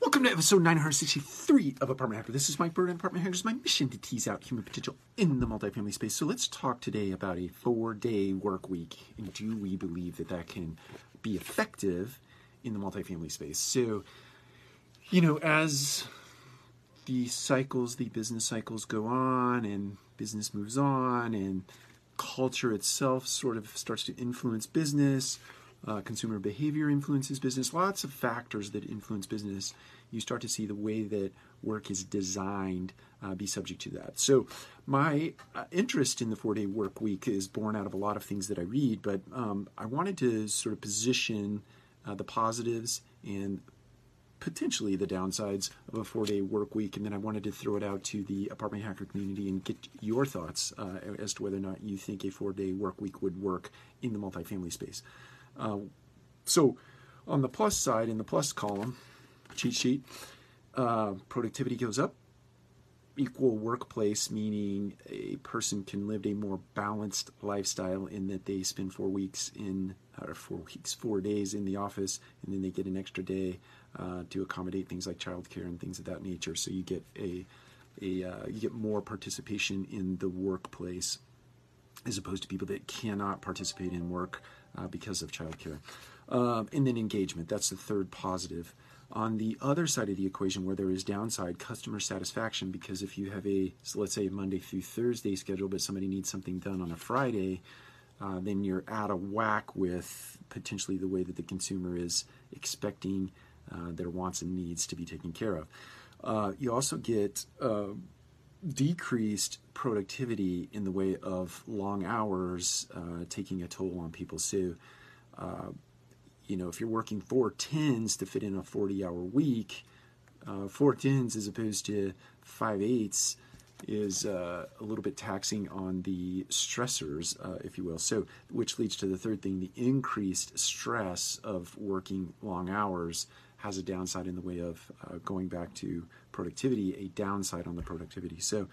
Welcome to episode 963 of Apartment Hacker. This is Mike Bird, and Apartment Hacker is my mission to tease out human potential in the multifamily space. So let's talk today about a four-day work week, and do we believe that that can be effective in the multifamily space? So, you know, as the cycles, the business cycles go on, and business moves on, and culture itself sort of starts to influence business uh, consumer behavior influences business, lots of factors that influence business. You start to see the way that work is designed uh, be subject to that. So, my uh, interest in the four day work week is born out of a lot of things that I read, but um, I wanted to sort of position uh, the positives and potentially the downsides of a four day work week. And then I wanted to throw it out to the apartment hacker community and get your thoughts uh, as to whether or not you think a four day work week would work in the multifamily space. Uh, so on the plus side, in the plus column, cheat sheet, uh, productivity goes up. Equal workplace, meaning a person can live a more balanced lifestyle in that they spend four weeks in, or four weeks, four days in the office, and then they get an extra day uh, to accommodate things like childcare and things of that nature. So you get a, a uh, you get more participation in the workplace as opposed to people that cannot participate in work uh, because of childcare. Um, and then engagement, that's the third positive. On the other side of the equation, where there is downside, customer satisfaction, because if you have a, so let's say Monday through Thursday schedule, but somebody needs something done on a Friday, uh, then you're out of whack with potentially the way that the consumer is expecting uh, their wants and needs to be taken care of. Uh, you also get uh, decreased productivity in the way of long hours uh, taking a toll on people. So, uh, you know, if you're working four tens to fit in a 40 hour week, uh, four tens as opposed to five eights is uh, a little bit taxing on the stressors, uh, if you will. So, which leads to the third thing the increased stress of working long hours has a downside in the way of uh, going back to productivity, a downside on the productivity. So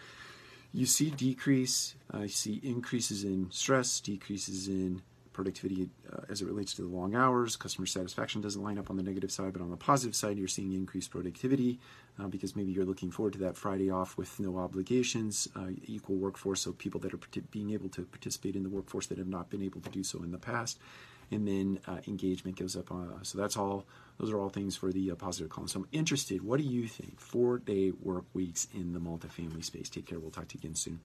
you see decrease, uh, you see increases in stress, decreases in productivity uh, as it relates to the long hours. Customer satisfaction doesn't line up on the negative side, but on the positive side, you're seeing increased productivity uh, because maybe you're looking forward to that Friday off with no obligations, uh, equal workforce, so people that are being able to participate in the workforce that have not been able to do so in the past and then uh, engagement goes up. So that's all. Those are all things for the uh, positive column. So I'm interested. What do you think? Four day work weeks in the multifamily space. Take care. We'll talk to you again soon.